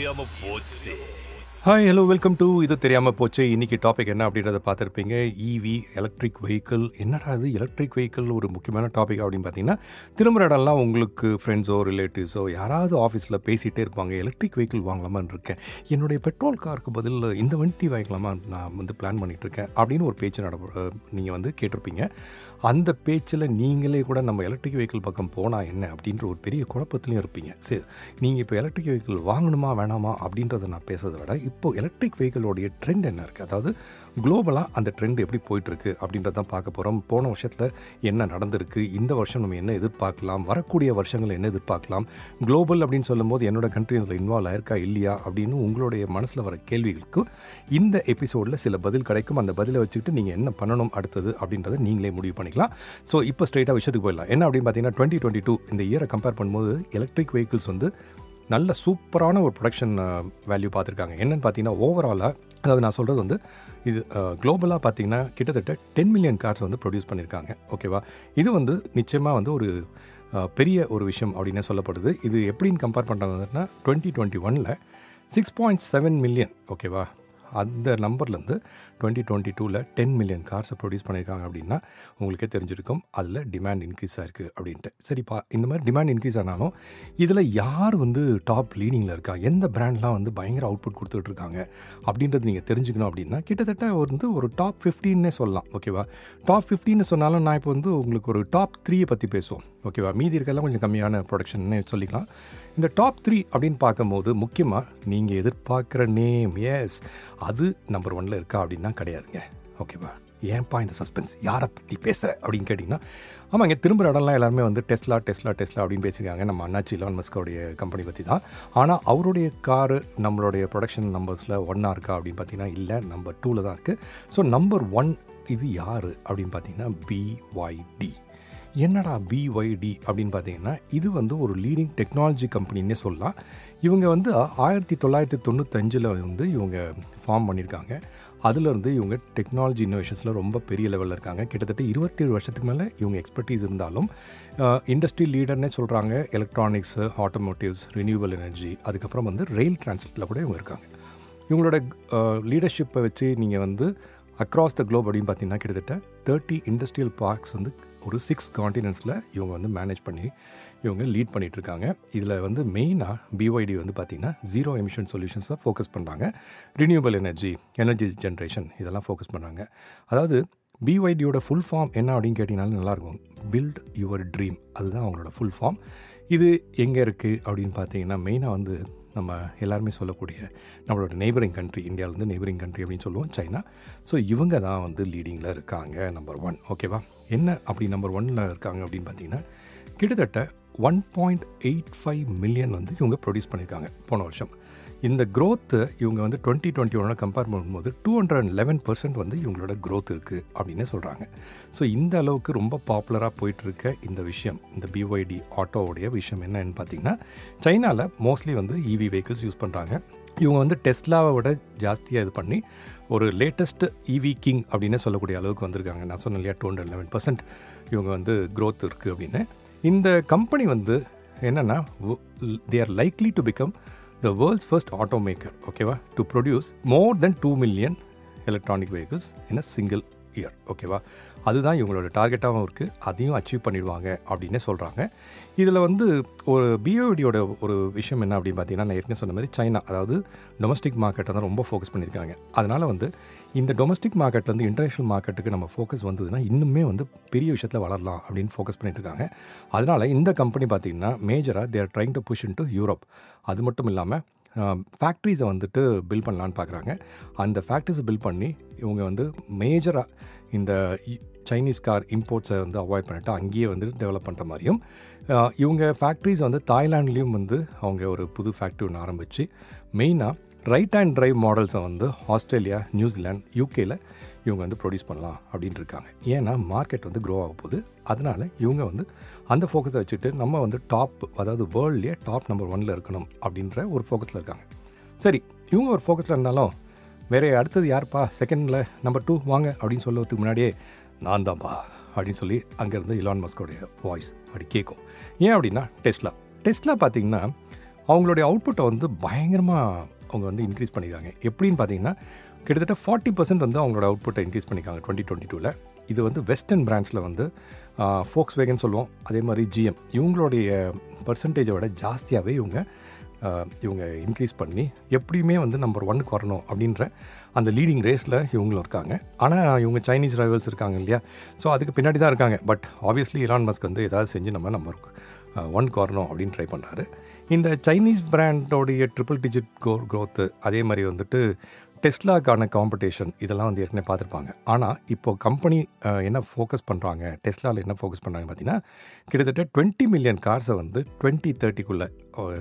தெரியாம போச்சு hi hello welcome to இது தெரியாமல் போச்சு. இன்னைக்கு டாபிக் என்ன அப்படின்றத பார்த்துருப்பீங்க. இவி எலக்ட்ரிக் வெஹிக்கிள் என்னடா இது? எலக்ட்ரிக் வெஹிக்கிள் ஒரு முக்கியமான டாபிக் அப்படின்னு பார்த்தீங்கன்னா திரும்புகிற இடம்லாம் உங்களுக்கு ஃப்ரெண்ட்ஸோ ரிலேட்டிவ்ஸோ யாராவது ஆஃபீஸில் பேசிகிட்டே இருப்பாங்க. எலக்ட்ரிக் வெஹிக்கிள் வாங்கலாமான்னு இருக்கேன். என்னுடைய பெட்ரோல் காருக்கு பதில் இந்த வண்டி வாங்கலாமா? நான் வந்து பிளான் பண்ணிகிட்டு இருக்கேன் அப்படின்னு ஒரு பேச்சு நட நீங்கள் வந்து கேட்டிருப்பீங்க. அந்த பேச்சில் நீங்களே கூட நம்ம எலக்ட்ரிக் வெஹிக்கிள் பக்கம் போனால் என்ன அப்படின்ற ஒரு பெரிய குழப்பத்துலையும் இருப்பீங்க. சரி நீங்கள் இப்போ எலக்ட்ரிக் வெஹிக்கிள் வாங்கணுமா வேணாமா அப்படின்றத நான் பேசுறதை விட இப்போ எலக்ட்ரிக் வெஹிக்கிளோடைய ட்ரெண்ட் என்ன இருக்குது அதாவது குளோபலாக அந்த ட்ரெண்ட் எப்படி போயிட்டுருக்கு அப்படின்றத தான் பார்க்க போகிறோம் போன வருஷத்தில் என்ன நடந்திருக்கு? இந்த வருஷம் நம்ம என்ன எதிர்பார்க்கலாம்? வரக்கூடிய வருஷங்கள் என்ன எதிர்பார்க்கலாம்? குளோபல் அப்படின்னு சொல்லும்போது என்னோட கண்ட்ரி அதில் இன்வால்வ் ஆயிருக்கா? இல்லையா? அப்படின்னு உங்களுடைய மனசில் வர கேள்விகளுக்கு இந்த எபிசோடில் சில பதில் கிடைக்கும். அந்த பதிலை வச்சுக்கிட்டு நீங்கள் என்ன பண்ணணும் அடுத்தது அப்படின்றத நீங்களே முடிவு பண்ணிக்கலாம். ஸோ இப்போ ஸ்ட்ரைட்டாக விஷயத்துக்கு போயிடலாம். என்ன அப்படின்னு பார்த்தீங்கன்னா டுவெண்ட்டி டுவெண்ட்டி டூ இந்த இயரை கம்பேர் பண்ணும்போது எலக்ட்ரிக் வெஹிக்கிள்ஸ் வந்து நல்ல சூப்பரான ஒரு ப்ரொடக்ஷன் வேல்யூ பார்த்துருக்காங்க. என்னென்னு பார்த்தீங்கன்னா ஓவராலாக அதாவது நான் சொல்கிறது வந்து இது குளோபலாக பார்த்தீங்கன்னா கிட்டத்தட்ட டென் மில்லியன் கார்ஸ் வந்து ப்ரொடியூஸ் பண்ணியிருக்காங்க ஓகேவா இது வந்து நிச்சயமாக வந்து ஒரு பெரிய ஒரு விஷயம் அப்படின்னு சொல்லப்படுது. இது எப்படின்னு கம்பேர் பண்ணுறதுன்னா டுவெண்ட்டி டுவெண்ட்டி ஒனில் சிக்ஸ் பாயிண்ட் செவன் மில்லியன் ஓகேவா அந்த நம்பர்லேருந்து டுவெண்ட்டி டுவெண்ட்டி டூவில் டென் மில்லியன் கார்ஸை ப்ரொடியூஸ் பண்ணியிருக்காங்க அப்படின்னா உங்களுக்கே தெரிஞ்சிருக்கும். அதில் டிமாண்ட் இன்க்ரீஸ் ஆயிருக்கு அப்படின்ட்டு. சரிப்பா இந்த மாதிரி டிமாண்ட் இன்க்ரீஸ் ஆனாலும் இதில் யார் வந்து டாப் லீடிங்கில் இருக்கா? எந்த பிராண்ட்லாம் வந்து பயங்கர அவுட்புட் கொடுத்துட்டு இருக்காங்க? அப்படின்றது நீங்கள் தெரிஞ்சுக்கணும் அப்படின்னா கிட்டத்தட்ட வந்து ஒரு டாப் ஃபிஃப்டின்னே சொல்லலாம் ஓகேவா டாப் ஃபிஃப்டின்னு சொன்னாலும் நான் இப்போ வந்து உங்களுக்கு ஒரு டாப் த்ரீயை பற்றி பேசுவோம் ஓகேவா மீதி இருக்கெல்லாம் கொஞ்சம் கம்மியான ப்ரொடக்ஷன்னே சொல்லிக்கலாம். இந்த டாப் த்ரீ அப்படின்னு பார்க்கும்போது முக்கியமாக நீங்கள் எதிர்பார்க்குற நேம் எஸ் அது நம்பர் ஒனில் இருக்கா அப்படின்னா கிடையாதுங்க. ஓகேவா ஏன்பா இந்த சஸ்பென்ஸ் யாரை பற்றி பேசுகிற அப்படின்னு கேட்டிங்கன்னா ஆமாம் இங்கே திரும்புகிற இடம்லாம் எல்லாருமே வந்து டெஸ்லா டெஸ்லா டெஸ்லா அப்படின்னு பேசியிருக்காங்க. நம்ம அண்ணாச்சி இலான் மஸ்கோடைய கம்பெனி பற்றி தான். ஆனால் அவருடைய காரு நம்மளுடைய ப்ரொடக்ஷன் நம்பர்ஸில் ஒன்னாக இருக்கா அப்படின்னு பார்த்தீங்கன்னா இல்லை நம்பர் டூவில் தான் இருக்குது ஸோ நம்பர் ஒன் இது யார்? அப்படின்னு பார்த்தீங்கன்னா பிஒய்டி என்னடா பிஒய்டி அப்படின்னு பார்த்தீங்கன்னா இது வந்து ஒரு லீடிங் டெக்னாலஜி கம்பெனின்னே சொல்லலாம். இவங்க வந்து ஆயிரத்தி தொள்ளாயிரத்தி தொண்ணூத்தஞ்சில் வந்து இவங்க ஃபார்ம் பண்ணியிருக்காங்க. அதுலேருந்து இவங்க டெக்னாலஜி இன்னோவேஷன்ஸில் ரொம்ப பெரிய லெவலில் இருக்காங்க. கிட்டத்தட்ட இருபத்தேழு வருஷத்துக்கு மேலே இவங்க எக்ஸ்பர்டீஸ் இருந்தாலும் இண்டஸ்ட்ரி லீடர்னே சொல்கிறாங்க எலக்ட்ரானிக்ஸு ஆட்டோமோட்டிவ்ஸ் ரினியூவல் எனர்ஜி அதுக்கப்புறம் வந்து ரயில் டிரான்ஸ்போர்ட்டில் கூட இவங்க இருக்காங்க. இவங்களோட லீடர்ஷிப்பை வச்சு நீங்கள் வந்து அக்ராஸ் த குளோப் அப்படின்னு பார்த்தீங்கன்னா கிட்டத்தட்ட தேர்ட்டி இண்டஸ்ட்ரியல் பார்க்ஸ் வந்து ஒரு சிக்ஸ் காண்டினென்ட்ஸில் இவங்க வந்து மேனேஜ் பண்ணி இவங்க லீட் பண்ணிகிட்ருக்காங்க இருக்காங்க இதில் வந்து மெயினாக பிஒய்டி வந்து பார்த்திங்கன்னா ஜீரோ எமிஷன் சொல்யூஷன்ஸை ஃபோக்கஸ் பண்ணுறாங்க ரினியூவல் எனர்ஜி எனர்ஜி ஜென்ரேஷன் இதெல்லாம் ஃபோக்கஸ் பண்ணுறாங்க அதாவது பிஒய்டியோட ஃபுல் ஃபார்ம் என்ன அப்படின்னு கேட்டிங்கனாலும் நல்லாயிருக்கும் பில்ட் யுவர் ட்ரீம் அதுதான் அவங்களோட ஃபுல் ஃபார்ம் இது எங்கே இருக்குது அப்படின்னு பார்த்தீங்கன்னா மெயினாக வந்து நம்ம எல்லாருமே சொல்லக்கூடிய நம்மளோட நெய்பரிங் கண்ட்ரி இந்தியாவிலேருந்து நெய்பரிங் கண்ட்ரி அப்படின்னு சொல்லுவோம் சைனா. ஸோ இவங்க தான் வந்து லீடிங்கில் இருக்காங்க நம்பர் ஒன் ஓகேவா என்ன அப்படி நம்பர் ஒன்னில் இருக்காங்க அப்படின்னு பார்த்தீங்கன்னா கிட்டத்தட்ட one point eight five million வந்து இவங்க ப்ரொடியூஸ் பண்ணியிருக்காங்க போன வருஷம். இந்த க்ரோத்து இவங்க வந்து டுவெண்ட்டி டுவெண்ட்டி ஒன்ல கம்பேர் பண்ணும்போது two hundred and eleven percent வந்து இவங்களோட க்ரோத் இருக்குது அப்படின்னு சொல்கிறாங்க ஸோ இந்த அளவுக்கு ரொம்ப பாப்புலராக போயிட்டுருக்க இந்த விஷயம் இந்த பிஒய்டி ஆட்டோவுடைய விஷயம் என்னன்னு பார்த்தீங்கன்னா சைனாவில் மோஸ்ட்லி வந்து இவி வெஹிக்கிள்ஸ் யூஸ் பண்ணுறாங்க இவங்க வந்து டெஸ்லாவை விட ஜாஸ்தியாக இது பண்ணி ஒரு லேட்டஸ்ட் இவி கிங் அப்படின்னு சொல்லக்கூடிய அளவுக்கு வந்திருக்காங்க. நான் சொன்னேன் இல்லையா டூ ஹண்ட்ரட் லெவன் பர்சன்ட் இவங்க வந்து க்ரோத் இருக்குது அப்படின்னு. இந்த கம்பெனி வந்து என்னென்னா they are likely to become the world's first automaker ஓகேவா to produce more than two million electronic vehicles in a single year ஓகேவா அதுதான் இவங்களோட டார்கெட்டாகவும் இருக்குது அதையும் அச்சீவ் பண்ணிடுவாங்க அப்படின்னே சொல்கிறாங்க இதில் வந்து ஒரு பிஓடியோட ஒரு விஷயம் என்ன அப்படின்னு பார்த்தீங்கன்னா நான் ஏற்கனவே சொன்ன மாதிரி சைனா அதாவது டொமஸ்டிக் மார்க்கெட்டை தான் ரொம்ப ஃபோக்கஸ் பண்ணியிருக்காங்க. அதனால் வந்து இந்த டொமஸ்டிக் மார்க்கெட்லேருந்து இன்டர்நேஷ்னல் மார்க்கெட்டுக்கு நம்ம ஃபோக்கஸ் வந்ததுன்னா இன்னுமே வந்து பெரிய விஷயத்தில் வளரலாம் அப்படின்னு ஃபோக்கஸ் பண்ணிட்டுருக்காங்க. அதனால் இந்த கம்பெனி பார்த்திங்கன்னா மேஜராக they're trying to push into Europe அது மட்டும் இல்லாமல் ஃபேக்ட்ரிஸை வந்துட்டு பில் பண்ணலான்னு பார்க்குறாங்க அந்த ஃபேக்ட்ரிஸை பில் பண்ணி இவங்க வந்து மேஜராக இந்த சைனீஸ் கார் இம்போர்ட்ஸை வந்து அவாய்ட் பண்ணிட்டு அங்கேயே வந்து டெவலப் பண்ணுற மாதிரியும் இவங்க ஃபேக்ட்ரிஸ் வந்து தாய்லாண்ட்லேயும் வந்து அவங்க ஒரு புது ஃபேக்ட்ரி ஒன்று ஆரம்பித்து மெயினாக ரைட் ஹேண்ட் ட்ரைவ் மாடல்ஸை வந்து ஆஸ்திரேலியா நியூசிலாண்ட் யூகேயில் இவங்க வந்து ப்ரொடியூஸ் பண்ணலாம் அப்படின்னு இருக்காங்க. ஏன்னா மார்க்கெட் வந்து க்ரோ ஆக போகுது. அதனால் இவங்க வந்து அந்த ஃபோக்கஸை வச்சுட்டு நம்ம வந்து டாப் அதாவது வேர்ல்ட்லேயே டாப் நம்பர் ஒன்ல இருக்கணும் அப்படின்ற ஒரு ஃபோக்கஸில் இருக்காங்க. சரி இவங்க ஒரு ஃபோக்கஸில் இருந்தாலும் வேறு அடுத்தது யார்ப்பா? செகண்டில் நம்பர் டூ வாங்க அப்படின்னு சொல்லுறதுக்கு முன்னாடியே நான் தான்ப்பா அப்படின்னு சொல்லி அங்கேருந்து இலான் மஸ்கோடைய வாய்ஸ் அப்படி கேட்கும். ஏன் அப்படின்னா டெஸ்ட்லா டெஸ்ட்லா பார்த்தீங்கன்னா அவங்களுடைய அவுட்புட்டை வந்து பயங்கரமாக அவங்க வந்து இன்க்ரீஸ் பண்ணியிருக்காங்க. எப்படின்னு பார்த்தீங்கன்னா கிட்டத்தட்ட ஃபார்ட்டி பர்சன்ட் வந்து அவங்களோட அவுட்புட்டை இன்க்ரீஸ் பண்ணியிருக்காங்க டுவெண்ட்டி டுவெண்ட்டி டூவில் இது வந்து வெஸ்டர்ன் பிராண்ட்ஸில் வந்து ஃபோக்ஸ் வேகன் சொல்லுவோம். அதே மாதிரி ஜிஎம் இவங்களுடைய பர்சன்டேஜை விட ஜாஸ்தியாகவே இவங்க இவங்க இன்க்ரீஸ் பண்ணி எப்படியுமே வந்து நம்பர் ஒன்னுக்கு வரணும் அப்படின்ற அந்த லீடிங் ரேஸில் இவங்களும் இருக்காங்க. ஆனால் இவங்க சைனீஸ் ரைவல்ஸ் இருக்காங்க இல்லையா? ஸோ அதுக்கு பின்னாடி தான் இருக்காங்க. பட் ஆப்வியஸ்லி இலான் மஸ்க் வந்து ஏதாவது செஞ்சு நம்ம நம்பர் ஒன் கார்னோ அப்படின்னு ட்ரை பண்ணார் இந்த சைனீஸ் பிராண்டோடைய ட்ரிபிள் டிஜிட் கோ க்ரோத்து அதே மாதிரி வந்துட்டு டெஸ்லாக்கான காம்படிஷன் இதெல்லாம் வந்து ஏற்கனவே பார்த்துருப்பாங்க. ஆனால் இப்போ கம்பெனி என்ன ஃபோக்கஸ் பண்ணுறாங்க டெஸ்லாவில் என்ன ஃபோக்கஸ் பண்ணுறாங்க பார்த்தீங்கன்னா கிட்டத்தட்ட டுவெண்ட்டி மில்லியன் கார்ஸை வந்து டுவெண்ட்டி தேர்ட்டிக்குள்ளே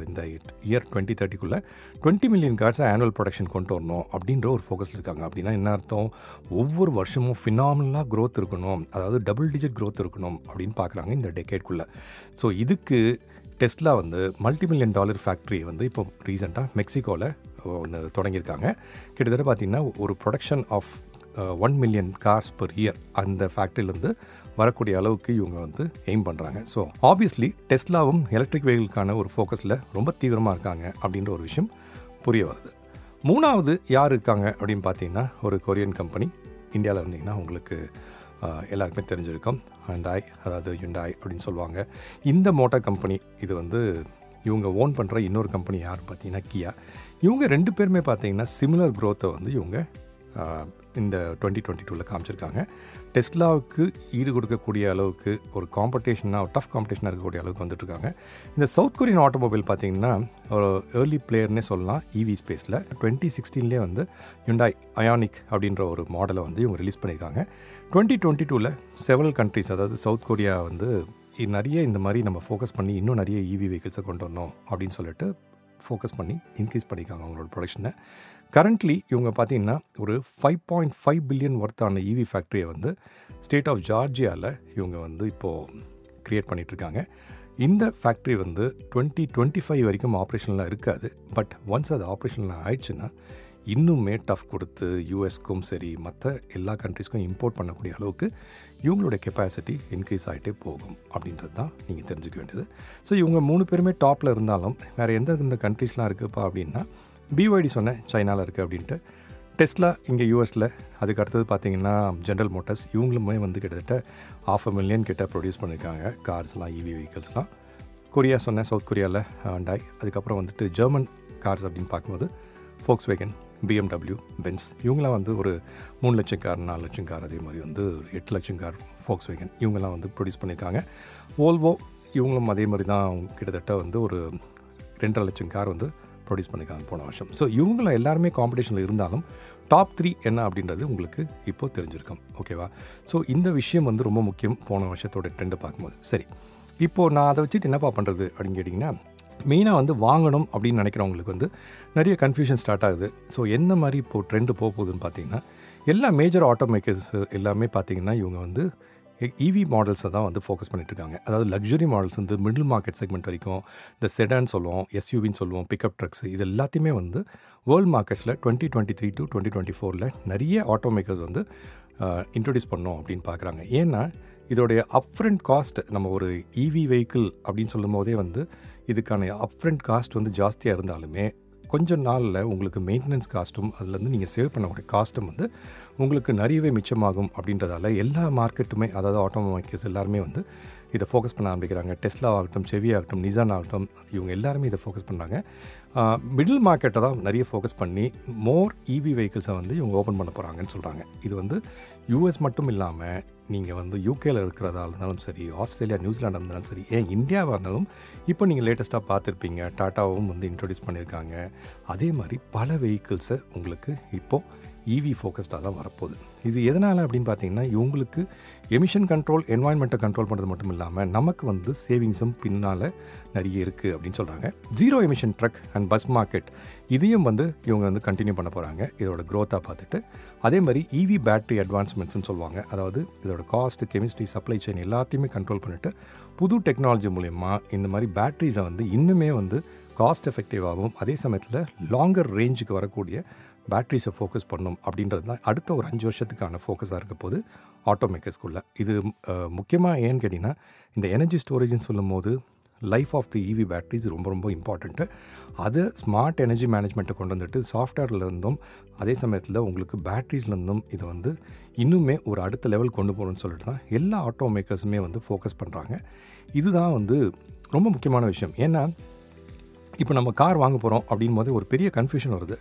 இந்த இயர் டுவெண்ட்டி தேர்ட்டிக்குள்ளே டுவெண்ட்டி மில்லியன் கார்ஸை ஆனுவல் ப்ரொடக்ஷன் கொண்டு வரணும் அப்படின்ற ஒரு ஃபோக்கஸில் இருக்காங்க. அப்படின்னா என்ன அர்த்தம்? ஒவ்வொரு வருஷமும் ஃபினாமினலாக க்ரோத் இருக்கணும். அதாவது டபுள் டிஜிட் க்ரோத் இருக்கணும் அப்படின்னு பார்க்குறாங்க இந்த டெக்கேட்குள்ளே ஸோ இதுக்கு டெஸ்லா வந்து மல்டி மில்லியன் டாலர் ஃபேக்ட்ரி வந்து இப்போ ரீசெண்டாக மெக்சிகோவில் ஒன்று தொடங்கியிருக்காங்க. கிட்டத்தட்ட பார்த்திங்கன்னா ஒரு production of one million cars per year அந்த ஃபேக்ட்ரியிலேருந்து வரக்கூடிய அளவுக்கு இவங்க வந்து எய்ம் பண்ணுறாங்க ஸோ ஆப்வியஸ்லி டெஸ்லாவும் எலக்ட்ரிக் வெஹிக்கிள்கான ஒரு ஃபோக்கஸில் ரொம்ப தீவிரமாக இருக்காங்க அப்படின்ற ஒரு விஷயம் புரிய வருது. மூணாவது யார் இருக்காங்க அப்படின்னு பார்த்தீங்கன்னா ஒரு கொரியன் கம்பெனி இந்தியாவில் இருந்தீங்கன்னா உங்களுக்கு எல்லாருக்குமே தெரிஞ்சிருக்கும். ஹண்டாய் அதாவது யுண்டாய் அப்படின்னு சொல்லுவாங்க. இந்த மோட்டார் கம்பெனி இது வந்து இவங்க ஓன் பண்ணுற இன்னொரு கம்பெனி யார் பார்த்தீங்கன்னா கியா இவங்க ரெண்டு பேருமே பார்த்தீங்கன்னா சிமிலர் க்ரோத்தை வந்து இவங்க இந்த டுவெண்ட்டி டுவெண்ட்டி டூவில் காமிச்சிருக்காங்க. டெஸ்லாவுக்கு ஈடு கொடுக்கக்கூடிய அளவுக்கு ஒரு காம்படிஷனாக டஃப் காம்படிஷனாக இருக்கக்கூடிய அளவுக்கு வந்துட்டுருக்காங்க. இந்த சவுத் கொரியன் ஆட்டோமொபைல் பார்த்தீங்கன்னா ஒரு ஏர்லி பிளேயர்னே சொல்லலாம் இவி ஸ்பேஸில் டுவெண்ட்டி சிக்ஸ்டீன்லேயே வந்து யுண்டாய் அயானிக் அப்படின்ற ஒரு மாடலை வந்து இவங்க ரிலீஸ் பண்ணியிருக்காங்க. டுவெண்ட்டி டுவெண்ட்டி டூவில் செவரல் கண்ட்ரீஸ் அதாவது சவுத் கொரியா வந்து நிறைய இந்த மாதிரி நம்ம ஃபோக்கஸ் பண்ணி இன்னும் நிறைய இவி வெஹிக்கிள்ஸை கொண்டு வரணும் அப்படின்னு சொல்லிட்டு ஃபோக்கஸ் பண்ணி இன்க்ரீஸ் பண்ணியிருக்காங்க அவங்களோட ப்ரொடக்ஷனை கரண்ட்லி இவங்க பார்த்தீங்கன்னா ஒரு ஃபைவ் பாயிண்ட் ஃபைவ் பில்லியன் ஒர்த்தான இவி ஃபேக்ட்ரியை வந்து ஸ்டேட் ஆஃப் ஜார்ஜியாவில் இவங்க வந்து இப்போது க்ரியேட் பண்ணிகிட்ருக்காங்க இந்த ஃபேக்ட்ரி வந்து டுவெண்ட்டி டுவெண்ட்டி ஃபைவ் வரைக்கும் ஆப்ரேஷனில் இருக்காது. பட் ஒன்ஸ் அது ஆப்ரேஷனில் ஆயிடுச்சுன்னா இன்னுமே டஃப் கொடுத்து யூஎஸ்க்கும் சரி மற்ற எல்லா கண்ட்ரிஸ்க்கும் இம்போர்ட் பண்ணக்கூடிய அளவுக்கு இவங்களோட கெப்பாசிட்டி இன்க்ரீஸ் ஆகிட்டே போகும் அப்படின்றது தான் நீங்கள் தெரிஞ்சுக்க வேண்டியது. ஸோ இவங்க மூணு பேருமே டாப்பில் இருந்தாலும் வேறு எந்த இந்த கண்ட்ரீஸ்லாம் இருக்குப்பா அப்படின்னா பிஒய்டி சொன்னேன் சைனாவில் இருக்குது அப்படின்ட்டு. டெஸ்லா இங்கே யூஎஸில் அதுக்கு அடுத்தது பார்த்தீங்கன்னா ஜென்ரல் மோட்டர்ஸ் இவங்களுமே வந்து கிட்டத்தட்ட ஆஃப் அ மில்லியன் கிட்ட ப்ரொடியூஸ் பண்ணியிருக்காங்க கார்ஸ்லாம் இவி வெஹிக்கிள்ஸ்லாம் கொரியா சொன்னேன் சவுத் கொரியாவில் ஹண்டாய் அதுக்கப்புறம் வந்துட்டு ஜெர்மன் கார்ஸ் அப்படின்னு பார்க்கும்போது ஃபோக்ஸ் வேகன் பிஎம்டபிள்யூ பென்ஸ் இவங்கெல்லாம் வந்து ஒரு மூணு லட்சம் கார் நாலு லட்சம் கார் அதே மாதிரி வந்து ஒரு எட்டு லட்சம் கார் ஃபோக்ஸ் வேகன் இவங்கெல்லாம் வந்து ப்ரொடியூஸ் பண்ணியிருக்காங்க. ஓல்வோ இவங்களும் அதே மாதிரி தான் கிட்டத்தட்ட வந்து ஒரு ரெண்டரை லட்சம் கார் வந்து ப்ரொடியூஸ் பண்ணியிருக்காங்க போன வருஷம். ஸோ இவங்களும் எல்லாருமே காம்படிஷனில் இருந்தாலும் டாப் த்ரீ என்ன அப்படின்றது உங்களுக்கு இப்போது தெரிஞ்சிருக்கும். ஓகேவா ஸோ இந்த விஷயம் வந்து ரொம்ப முக்கியம் போன வருஷத்தோட ட்ரெண்டை பார்க்கும்போது. சரி. இப்போது நான் அதை வச்சுட்டு என்னப்பா பண்ணுறது அப்படின்னு கேட்டிங்கன்னா மெயினாக வந்து வாங்கணும் அப்படின்னு நினைக்கிறவங்களுக்கு வந்து நிறைய கன்ஃபியூஷன் ஸ்டார்ட் ஆகுது. ஸோ என்ன மாதிரி இப்போது ட்ரெண்டு போக போகுதுன்னு பார்த்தீங்கன்னா எல்லா மேஜர் ஆட்டோமேக்கர்ஸ் எல்லாமே பார்த்தீங்கன்னா இவங்க வந்து இவி மாடல்ஸை தான் வந்து ஃபோக்கஸ் பண்ணிட்டுருக்காங்க அதாவது லக்ஸுரி மாடல்ஸ் வந்து மிடில் மார்க்கெட் செக்மெண்ட் வரைக்கும் இந்த செடான் சொல்லுவோம் எஸ்யூவின்னு சொல்லுவோம் பிக்கப் ட்ரக்ஸ் இது எல்லாத்தையுமே வந்து world மார்க்கெட்ஸில் twenty twenty three to twenty twenty ஃபோரில் நிறைய ஆட்டோமேக்கர்ஸ் வந்து இன்ட்ரடியூஸ் பண்ணோம் அப்படின்னு பார்க்குறாங்க. ஏன்னா இதோடைய அப்ரண்ட் காஸ்ட் நம்ம ஒரு இவி வெஹிக்கிள் அப்படின்னு சொல்லும் போதே வந்து இதுக்கான அப்ரண்ட் காஸ்ட் வந்து ஜாஸ்தியாக இருந்தாலுமே கொஞ்சம் நாளில் உங்களுக்கு மெயின்டெனன்ஸ் காஸ்ட்டும் அதுலேருந்து நீங்கள் சேவ் பண்ணக்கூடிய காஸ்ட்டும் வந்து உங்களுக்கு நிறையவே மிச்சமாகும் அப்படின்றதால எல்லா மார்க்கெட்டுமே அதாவது ஆட்டோமொபைல்ஸ் எல்லாருமே வந்து இதை ஃபோக்கஸ் பண்ண ஆரம்பிக்கிறாங்க. டெஸ்லா ஆகட்டும் செவி ஆகட்டும் நிசான் ஆகட்டும் இவங்க எல்லாருமே இதை ஃபோக்கஸ் பண்ணுறாங்க மிடில் மார்க்கெட்டை தான் நிறைய ஃபோக்கஸ் பண்ணி மோர் இவி வெஹிக்கிள்ஸை வந்து இவங்க ஓப்பன் பண்ண போகிறாங்கன்னு சொல்கிறாங்க இது வந்து யூஎஸ் மட்டும் இல்லாமல் நீங்கள் வந்து யூகேல இருக்கிறதா இருந்தாலும் சரி ஆஸ்திரேலியா நியூசிலாண்டாக இருந்தாலும் சரி ஏன் இந்தியாவாக இருந்தாலும் இப்போ நீங்கள் லேட்டஸ்ட்டாக பார்த்துருப்பீங்க. டாட்டாவும் வந்து இன்ட்ரடியூஸ் பண்ணியிருக்காங்க. அதே மாதிரி பல வெஹிக்கிள்ஸை உங்களுக்கு இப்போது இவி ஃபோக்கஸ்டாக தான் வரப்போகுது. இது எதனால் அப்படின்னு பார்த்தீங்கன்னா இவங்களுக்கு எமிஷன் கண்ட்ரோல் என்வாயன்மெண்ட்டை கண்ட்ரோல் பண்ணுறது மட்டும் இல்லாமல் நமக்கு வந்து சேவிங்ஸும் பின்னால் நிறைய இருக்குது அப்படின்னு சொல்கிறாங்க zero emission truck and bus market இதையும் வந்து இவங்க வந்து கண்டினியூ பண்ண போகிறாங்க இதோட க்ரோத்தாக பார்த்துட்டு அதே மாதிரி இவி பேட்டரி அட்வான்ஸ்மெண்ட்ஸ்னு சொல்லுவாங்க. அதாவது இதோட காஸ்ட் கெமிஸ்ட்ரி சப்ளை செயின் எல்லாத்தையுமே கண்ட்ரோல் பண்ணிவிட்டு புது டெக்னாலஜி மூலயமா இந்த மாதிரி பேட்டரிஸை வந்து இன்னுமே வந்து காஸ்ட் எஃபெக்டிவாகவும் அதே சமயத்தில் லாங்கர் ரேஞ்சுக்கு வரக்கூடிய பேட்ரிஸை ஃபோக்கஸ் பண்ணும் அப்படின்றது தான் அடுத்த ஒரு அஞ்சு வருஷத்துக்கான ஃபோக்கஸாக இருக்க போது ஆட்டோமேக்கர்ஸ்குள்ளே இது முக்கியமாக ஏன்னு கேட்டிங்கன்னா இந்த எனர்ஜி ஸ்டோரேஜ்னு சொல்லும் போது life of the EV batteries ரொம்ப ரொம்ப இம்பார்ட்டண்ட்டு அதை ஸ்மார்ட் எனர்ஜி மேனேஜ்மெண்ட்டை கொண்டு வந்துட்டு சாஃப்ட்வேர்லேருந்தும் அதே சமயத்தில் உங்களுக்கு பேட்ரிஸ்லேருந்தும் இதை வந்து இன்னுமே ஒரு அடுத்த லெவல் கொண்டு போகணும்னு சொல்லிட்டு தான் எல்லா ஆட்டோ மேக்கர்ஸுமே வந்து ஃபோக்கஸ் பண்ணுறாங்க இதுதான் வந்து ரொம்ப முக்கியமான விஷயம். ஏன்னா இப்போ நம்ம கார் வாங்க போகிறோம் அப்படின் போது ஒரு பெரிய கன்ஃபியூஷன் வருது.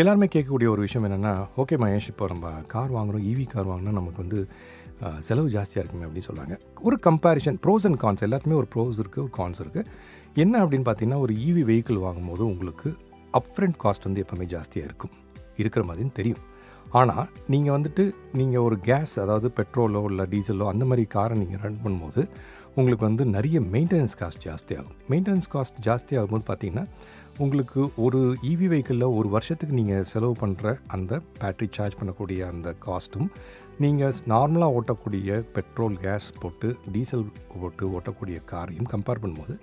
எல்லாருமே கேட்கக்கூடிய ஒரு விஷயம் என்னென்னா ஓகே மகேஷ் இப்போ நம்ம கார் வாங்குகிறோம் ஈவி கார் வாங்கினா நமக்கு வந்து செலவு ஜாஸ்தியாக இருக்குமே அப்படின்னு சொல்கிறாங்க ஒரு கம்பேரிஷன் ப்ரோஸ் அண்ட் கான்ஸ் எல்லாத்துக்குமே ஒரு ப்ரோஸ் இருக்குது ஒரு கான்ஸ் இருக்குது என்ன அப்படின்னு பார்த்தீங்கன்னா ஒரு ஈவி வெஹிக்கிள் வாங்கும்போது உங்களுக்கு அப்ரண்ட் காஸ்ட் வந்து எப்போவுமே ஜாஸ்தியாக இருக்கும். இருக்கிற மாதிரின்னு தெரியும். ஆனால் நீங்கள் வந்துட்டு நீங்கள் ஒரு கேஸ் அதாவது பெட்ரோலோ இல்லை டீசலோ அந்த மாதிரி காரை நீங்கள் ரன் பண்ணும்போது உங்களுக்கு வந்து நிறைய மெயின்டெனன்ஸ் காஸ்ட் ஜாஸ்தி ஆகும் மெயின்டெனன்ஸ் காஸ்ட் ஜாஸ்தி ஆகும்போது பார்த்தீங்கன்னா உங்களுக்கு ஒரு இவி வெஹிக்கிளில் ஒரு வருஷத்துக்கு நீங்கள் செலவு பண்ணுற அந்த பேட்ரி சார்ஜ் பண்ணக்கூடிய அந்த காஸ்ட்டும் நீங்கள் நார்மலாக ஓட்டக்கூடிய பெட்ரோல் கேஸ் போட்டு டீசல் போட்டு ஓட்டக்கூடிய காரையும் கம்பேர் பண்ணும்போது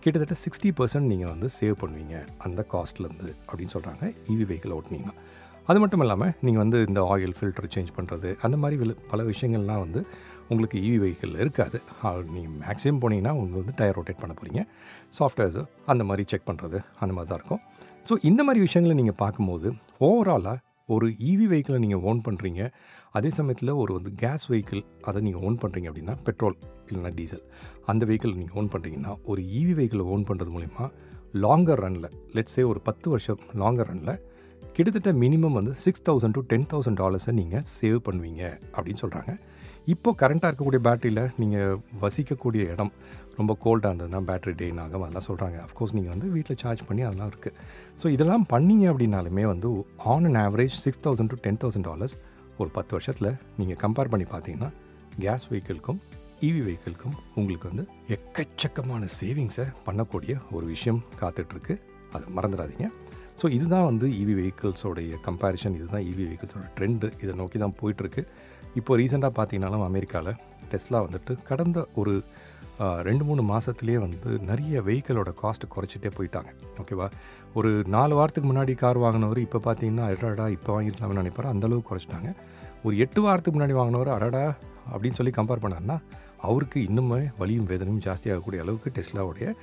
கிட்டத்தட்ட சிக்ஸ்டி பர்சன்ட் நீங்கள் வந்து சேவ் பண்ணுவீங்க அந்த காஸ்ட்லேருந்து அப்படின்னு சொல்கிறாங்க இவி வெஹிக்கிள் ஓட்டினீங்கன்னா. அது மட்டும் இல்லாமல் நீங்கள் வந்து இந்த ஆயில் ஃபில்டர் சேஞ்ச் பண்ணுறது அந்த மாதிரி வில- பல விஷயங்கள்லாம் வந்து உங்களுக்கு இவி வெஹிக்கிள் இருக்காது. நீங்கள் மேக்ஸிமம் போனீங்கன்னா உங்களுக்கு வந்து டயர் ரொட்டேட் பண்ண போகிறீங்க சாஃப்ட்வேர்ஸு அந்த மாதிரி செக் பண்ணுறது அந்த மாதிரி தான் இருக்கும். ஸோ இந்த மாதிரி விஷயங்களை நீங்கள் பார்க்கும்போது ஓவராலாக ஒரு இவி வெஹிக்கிளை நீங்கள் ஓன் பண்ணுறீங்க அதே சமயத்தில் ஒரு வந்து கேஸ் வெஹிக்கிள் அதை நீங்கள் ஓன் பண்ணுறீங்க அப்படின்னா பெட்ரோல் இல்லைன்னா டீசல் அந்த வெஹிக்கிள் நீங்கள் ஓன் பண்ணுறீங்கன்னா ஒரு இவி வெஹிக்கிளை ஓன் பண்ணுறது மூலிமா லாங்கர் ரனில் லெட்ஸே ஒரு பத்து வருஷம் லாங்கர் ரனில் கிட்டத்தட்ட மினிமம் வந்து six thousand to ten thousand டாலர்ஸை நீங்கள் சேவ் பண்ணுவீங்க அப்படின்னு சொல்கிறாங்க இப்போ கரண்ட்டாக இருக்கக்கூடிய பேட்டரியில் நீங்கள் வசிக்கக்கூடிய இடம் ரொம்ப கோல்டாக இருந்ததுன்னா பேட்டரி டெயின் ஆகும் அதெல்லாம் சொல்கிறாங்க அஃப்கோர்ஸ் நீங்கள் வந்து வீட்டில் சார்ஜ் பண்ணி அதெல்லாம் இருக்குது ஸோ இதெல்லாம் பண்ணீங்க அப்படின்னாலுமே வந்து on an average six thousand to ten thousand dollars ஒரு பத்து வருஷத்தில் நீங்கள் கம்பேர் பண்ணி பார்த்தீங்கன்னா கேஸ் வெஹிக்கிள்க்கும் இவி வெஹிக்கிள்க்கும் உங்களுக்கு வந்து எக்கச்சக்கமான சேவிங்ஸை பண்ணக்கூடிய ஒரு விஷயம் காத்துட்ருக்கு. அதை மறந்துடாதீங்க. ஸோ இதுதான் வந்து இவி வெஹிக்கிள்ஸோடைய கம்பேரிஷன் இதுதான் இவி வெஹிக்கிள்ஸோட ட்ரெண்டு இதை நோக்கி தான் போயிட்டுருக்கு இப்போ ரீசெண்டாக பார்த்தீங்கன்னாலும் அமெரிக்காவில் டெஸ்லா வந்துட்டு கடந்த ஒரு ரெண்டு மூணு மாதத்துலேயே வந்து நிறைய வெஹிக்கிளோட காஸ்ட் குறைச்சிட்டே போயிட்டாங்க. ஓகேவா? ஒரு நாலு வாரத்துக்கு முன்னாடி கார் வாங்கினவர் இப்போ பார்த்தீங்கன்னா அடடா இப்போ வாங்கிடலாம்னு நினைப்பார். அந்தளவுக்கு குறைச்சிட்டாங்க. ஒரு எட்டு வாரத்துக்கு முன்னாடி வாங்கினவர் அடடா அப்படின்னு சொல்லி கம்பேர் பண்ணார்னா அவருக்கு இன்னுமே வலியும் வேதனையும் ஜாஸ்தியாகக்கூடிய அளவுக்கு டெஸ்லாவுடைய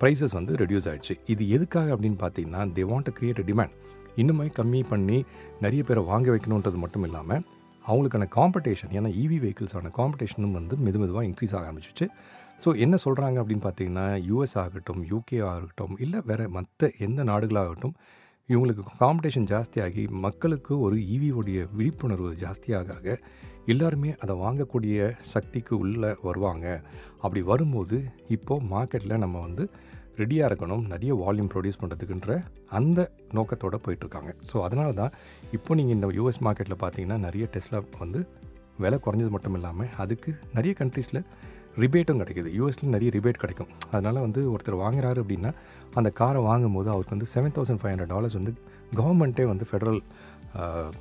ப்ரைஸஸ் வந்து ரெடியூஸ் ஆகிடுச்சு இது எதுக்காக அப்படின்னு பார்த்தீங்கன்னா they want to create demand இன்னுமே கம்மி பண்ணி நிறைய பேரை வாங்க வைக்கணுன்றது மட்டும் இல்லாமல் அவங்களுக்கான காம்படிஷன் ஏன்னா இவி வெஹிக்கிள்ஸான காம்படிஷனும் வந்து மெது மெதுவாக இன்க்ரீஸ் ஆக ஆரம்பிச்சிச்சு. ஸோ என்ன சொல்கிறாங்க அப்படின்னு பார்த்தீங்கன்னா யூஎஸ் ஆகட்டும் யூகே ஆகட்டும் இல்லை வேறு மற்ற எந்த நாடுகளாகட்டும் இவங்களுக்கு காம்படிஷன் ஜாஸ்தியாகி மக்களுக்கு ஒரு ஈவியோடைய விழிப்புணர்வு ஜாஸ்தியாக ஆக எல்லாருமே அதை வாங்கக்கூடிய சக்திக்கு உள்ளே வருவாங்க. அப்படி வரும்போது இப்போது மார்க்கெட்டில் நம்ம வந்து ரெடியாக இருக்கணும் நிறைய வால்யூம் ப்ரொடியூஸ் பண்ணுறதுக்குன்ற அந்த நோக்கத்தோடு போயிட்டுருக்காங்க. ஸோ அதனால தான் இப்போ நீங்கள் இந்த யூஎஸ் மார்க்கெட்டில் பார்த்தீங்கன்னா நிறைய டெஸ்லா வந்து விலை குறைஞ்சது மட்டும் இல்லாமல் அதுக்கு நிறைய கண்ட்ரீஸில் ரிபேட்டும் கிடைக்குது. யூஎஸ்ல நிறைய ரிபேட் கிடைக்கும். அதனால் வந்து ஒருத்தர் வாங்குறாரு அப்படின்னா அந்த காரை வாங்கும்போது அவருக்கு வந்து seven thousand five hundred dollars வந்து கவர்மெண்ட்டே வந்து ஃபெடரல்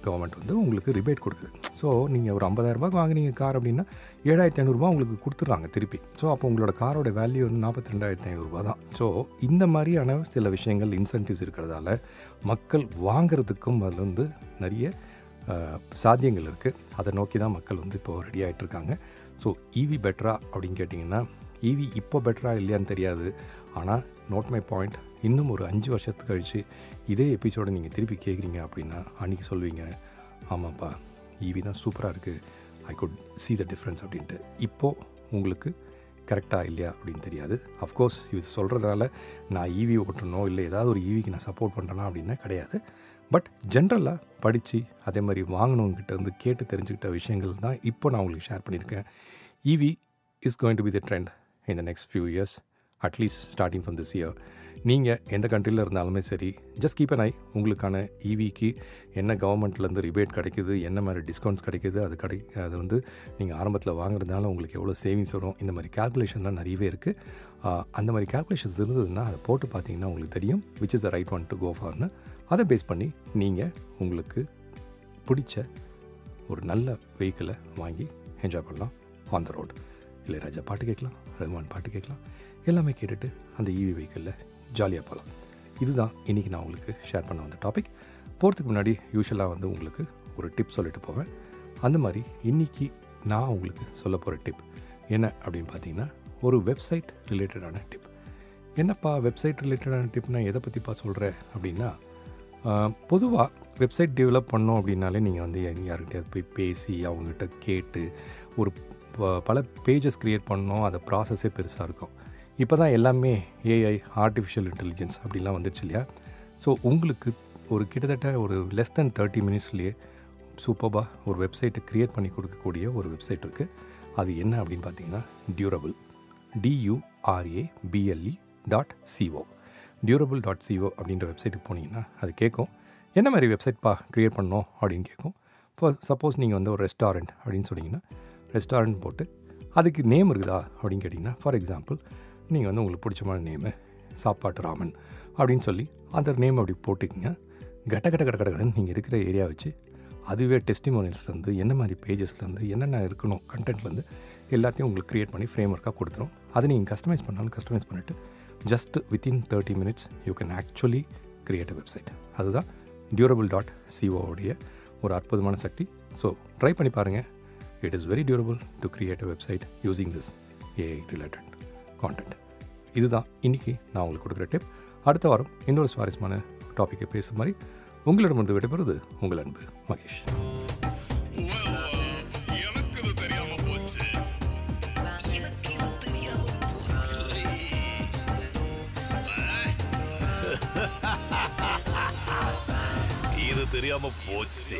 கவர்மெண்ட் வந்து உங்களுக்கு ரிபேட் கொடுக்குது. ஸோ நீங்கள் ஒரு 50000 ரூபாய்க்கு வாங்குனீங்க கார் அப்படின்னா ஏழாயிரத்தி ஐநூறுரூபா உங்களுக்கு கொடுத்துட்றாங்க திருப்பி. ஸோ அப்போ உங்களோட காரோட வேல்யூ வந்து நாற்பத்தி ரெண்டாயிரத்தி ஐநூறுரூபா தான். ஸோ இந்த மாதிரியான சில விஷயங்கள் இன்சென்டிவ்ஸ் இருக்கிறதால மக்கள் வாங்குறதுக்கும் அதில் வந்து நிறைய சாத்தியங்கள் இருக்குது அதை நோக்கி தான் மக்கள் வந்து இப்போ ரெடி ஆகிட்டு இருக்காங்க. ஸோ ஈவி பெட்டரா அப்படின்னு கேட்டிங்கன்னா ஈவி இப்போ பெட்டரா இல்லையான்னு தெரியாது. ஆனால் நோட் மை பாயிண்ட் இன்னும் ஒரு அஞ்சு வருஷத்துக்கு கழிச்சு இதே எபிசோடை நீங்கள் திருப்பி கேட்குறீங்க அப்படின்னா அன்றைக்கி சொல்வீங்க ஆமாப்பா ஈவி தான் சூப்பராக இருக்குது I could see the difference அப்படின்ட்டு. இப்போது உங்களுக்கு கரெக்டாக இல்லையா அப்படின்னு தெரியாது. அஃப்கோர்ஸ் இது சொல்கிறதால நான் ஈவி ஓட்டணும் இல்லை ஏதாவது ஒரு ஈவிக்கு நான் சப்போர்ட் பண்ணுறேன்னா அப்படின்னா கிடையாது. பட் ஜென்ரலாக படித்து அதே மாதிரி வாங்கினவங்ககிட்ட வந்து கேட்டு தெரிஞ்சுக்கிட்ட விஷயங்கள் தான் இப்போ நான் உங்களுக்கு ஷேர் பண்ணியிருக்கேன். EV is going to be the trend in the next few years at least starting from this year நீங்கள் எந்த கண்ட்ரியில் இருந்தாலுமே சரி ஜஸ்ட் கீப் அன் ஐ உங்களுக்கான இவிக்கு என்ன கவர்மெண்ட்லேருந்து ரிபேட் கிடைக்குது என்ன மாதிரி டிஸ்கவுண்ட்ஸ் கிடைக்குது அது கிடை அது வந்து நீங்கள் ஆரம்பத்தில் வாங்குறதுனால உங்களுக்கு எவ்வளோ சேவிங்ஸ் வரும் இந்த மாதிரி கால்குலேஷன்லாம் நிறையவே இருக்குது அந்த மாதிரி கால்குலேஷன்ஸ் இருந்ததுன்னா அதை போட்டு பார்த்தீங்கன்னா உங்களுக்கு தெரியும் which is the right one to go ஃபார்னு அதை பேஸ் பண்ணி நீங்கள் உங்களுக்கு பிடிச்ச ஒரு நல்ல வெஹிக்கிளை வாங்கி என்ஜாய் பண்ணலாம் ஆன் த ரோட் இளையராஜா பாட்டு கேட்கலாம். ரகுமான் பாட்டு கேட்கலாம். எல்லாமே கேட்டுட்டு அந்த ஈவி வெஹிக்கிளில் ஜாலியாக போகலாம் இதுதான் இன்றைக்கி நான் உங்களுக்கு ஷேர் பண்ண வந்த டாபிக் போகிறதுக்கு முன்னாடி யூஸ்வலாக வந்து உங்களுக்கு ஒரு டிப் சொல்லிட்டு போவேன். அந்த மாதிரி இன்றைக்கி நான் உங்களுக்கு சொல்ல போகிற டிப் என்ன அப்படின்னு பார்த்தீங்கன்னா ஒரு வெப்சைட் ரிலேட்டடான டிப் என்னப்பா வெப்சைட் ரிலேட்டடான டிப்னா எதை பற்றிப்பா சொல்கிறேன் அப்படின்னா பொதுவாக வெப்சைட் டெவலப் பண்ணோம் அப்படின்னாலே நீங்கள் வந்து யார்கிட்டயாவது போய் பேசி அவங்ககிட்ட கேட்டு ஒரு பல பேஜஸ் க்ரியேட் பண்ணோம் அதை ப்ராசஸே பெருசாக இருக்கும். இப்போ தான் எல்லாமே ஏஐ ஆர்டிஃபிஷியல் இன்டெலிஜென்ஸ் அப்படிலாம் வந்துடுச்சு இல்லையா? ஸோ உங்களுக்கு ஒரு கிட்டத்தட்ட ஒரு லெஸ் தென் தேர்ட்டி மினிட்ஸ்லேயே சூப்பராக ஒரு வெப்சைட்டை க்ரியேட் பண்ணி கொடுக்கக்கூடிய ஒரு வெப்சைட் இருக்குது அது என்ன அப்படின்னு பார்த்தீங்கன்னா durable D U R A B L E dot C O durable dot C O அப்படின்ற வெப்சைட்டுக்கு போனீங்கன்னா அது கேட்கும். என்ன மாதிரி வெப்சைட்ப்பா க்ரியேட் பண்ணோம் அப்படின்னு கேட்கும். இப்போ சப்போஸ் நீங்கள் வந்து ஒரு ரெஸ்டாரண்ட் அப்படின்னு சொன்னீங்கன்னா ரெஸ்டாரண்ட் போட்டு அதுக்கு நேம் இருக்குதா அப்படின்னு கேட்டிங்கன்னா ஃபார் எக்ஸாம்பிள் நீங்கள் வந்து உங்களுக்கு பிடிச்சமான நேமு சாப்பாட்டு ராமன் அப்படின்னு சொல்லி அந்த நேம் அப்படி போட்டுக்கிங்க. கட்ட கட்ட கட கடன்னு நீங்கள் இருக்கிற ஏரியா வச்சு அதுவே டெஸ்டிமோனியல்ஸ்லேருந்து என்ன மாதிரி பேஜஸ்லேருந்து என்னென்ன இருக்கணும் கண்டென்ட்லேருந்து எல்லாத்தையும் உங்களுக்கு க்ரியேட் பண்ணி ஃப்ரேம் ஒர்க்காக கொடுத்துரும். அதை நீங்கள் கஸ்டமைஸ் பண்ணாலும் கஸ்டமைஸ் பண்ணிவிட்டு just within thirty minutes you can actually create a website அதுதான் டியூரபிள் டாட் சிஓவுடைய ஒரு அற்புதமான சக்தி. ஸோ ட்ரை பண்ணி பாருங்கள் it is very durable to create a website using this AI related content இதுதான் இன்னைக்கு நான் உங்களுக்கு கொடுக்குற டிப் அடுத்த வாரம் இன்னொரு சுவாரஸ்யமான டாப்பிக்கை பேசும் மாதிரி உங்களிடமிருந்து விடைபெறுவது உங்கள் அன்பு மகேஷ். இது தெரியாம இது தெரியாம போச்சு.